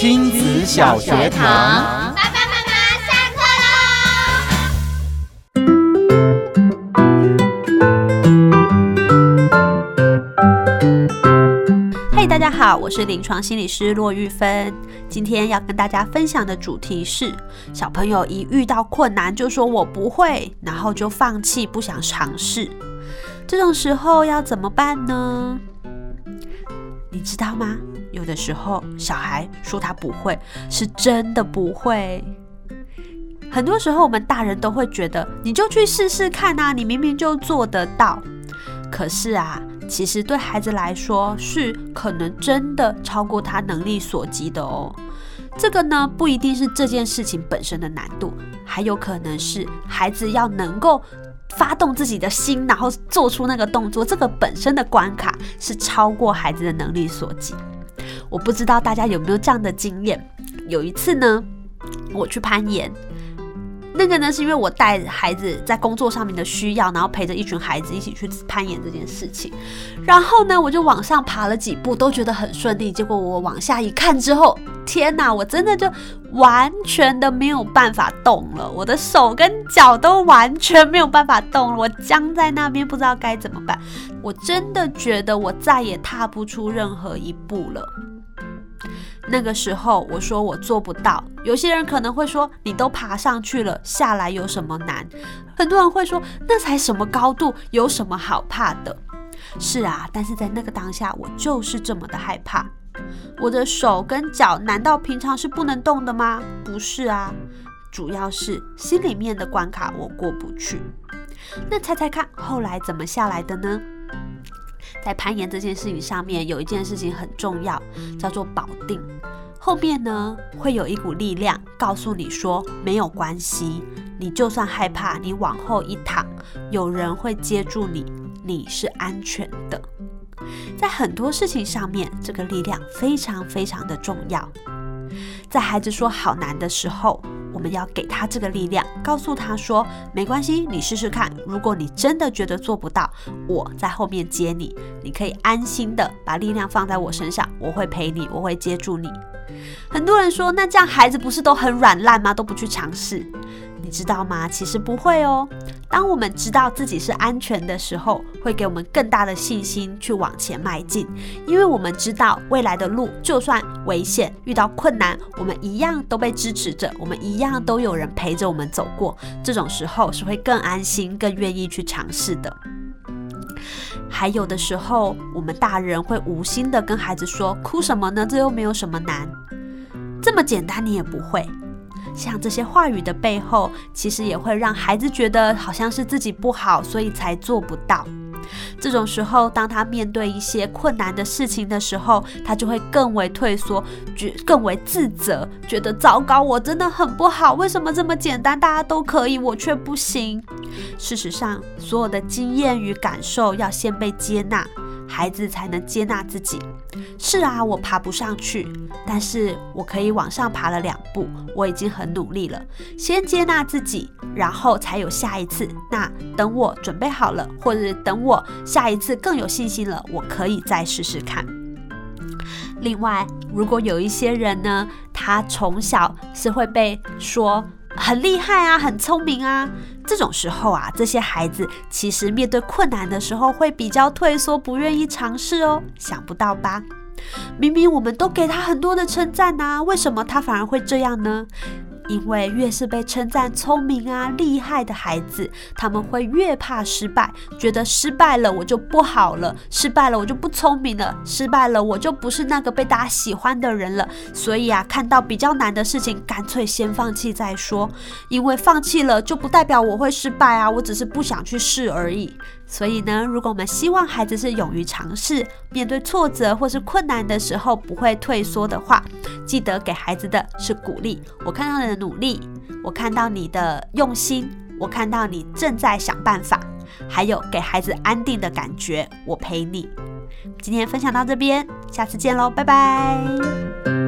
亲子小学堂，爸爸妈妈下课喽！嘿，大家好，我是临床心理师骆玉芬。今天要跟大家分享的主题是：小朋友一遇到困难就说我不会，然后就放弃，不想尝试。这种时候要怎么办呢？你知道吗？有的时候小孩说他不会，是真的不会。很多时候我们大人都会觉得，你就去试试看啊，你明明就做得到。可是啊，其实对孩子来说，是可能真的超过他能力所及的哦。这个呢，不一定是这件事情本身的难度，还有可能是孩子要能够。发动自己的心，然后做出那个动作，这个本身的关卡是超过孩子的能力所及。我不知道大家有没有这样的经验？有一次呢，我去攀岩。那个呢，是因为我带孩子在工作上面的需要，然后陪着一群孩子一起去攀岩这件事情。然后呢，我就往上爬了几步，都觉得很顺利。结果我往下一看之后，天哪，我真的就完全的没有办法动了，我的手跟脚都完全没有办法动了，我僵在那边，不知道该怎么办。我真的觉得我再也踏不出任何一步了。那个时候我说我做不到，有些人可能会说，你都爬上去了，下来有什么难？很多人会说，那才什么高度，有什么好怕的？是啊，但是在那个当下我就是这么的害怕。我的手跟脚难道平常是不能动的吗？不是啊，主要是心里面的关卡我过不去。那猜猜看，后来怎么下来的呢？在攀岩这件事情上面，有一件事情很重要，叫做保定。后面呢，会有一股力量告诉你说，没有关系，你就算害怕，你往后一躺，有人会接住你，你是安全的。在很多事情上面，这个力量非常非常的重要。在孩子说好难的时候，我们要给他这个力量，告诉他说：“没关系，你试试看。如果你真的觉得做不到，我在后面接你，你可以安心的把力量放在我身上，我会陪你，我会接住你。”很多人说：“那这样孩子不是都很软烂吗？都不去尝试？”你知道吗？其实不会哦。当我们知道自己是安全的时候，会给我们更大的信心去往前迈进。因为我们知道未来的路就算危险、遇到困难，我们一样都被支持着，我们一样都有人陪着我们走过。这种时候是会更安心、更愿意去尝试的。还有的时候，我们大人会无心的跟孩子说：“哭什么呢？这又没有什么难，这么简单你也不会。”像这些话语的背后，其实也会让孩子觉得好像是自己不好，所以才做不到。这种时候，当他面对一些困难的事情的时候，他就会更为退缩，觉更为自责，觉得糟糕，我真的很不好。为什么这么简单，大家都可以，我却不行？事实上，所有的经验与感受要先被接纳。孩子才能接纳自己。是啊，我爬不上去，但是我可以往上爬了两步，我已经很努力了。先接纳自己，然后才有下一次。那等我准备好了，或者等我下一次更有信心了，我可以再试试看。另外，如果有一些人呢，他从小是会被说。很厉害啊，很聪明啊！这种时候啊，这些孩子其实面对困难的时候会比较退缩，不愿意尝试哦。想不到吧？明明我们都给他很多的称赞呐，为什么他反而会这样呢？因为越是被称赞聪明啊、厉害的孩子，他们会越怕失败，觉得失败了我就不好了，失败了我就不聪明了，失败了我就不是那个被大家喜欢的人了。所以啊，看到比较难的事情，干脆先放弃再说。因为放弃了就不代表我会失败啊，我只是不想去试而已。所以呢，如果我们希望孩子是勇于尝试，面对挫折或是困难的时候不会退缩的话，记得给孩子的是鼓励。我看到你的努力，我看到你的用心，我看到你正在想办法，还有给孩子安定的感觉。我陪你。今天分享到这边，下次见喽，拜拜。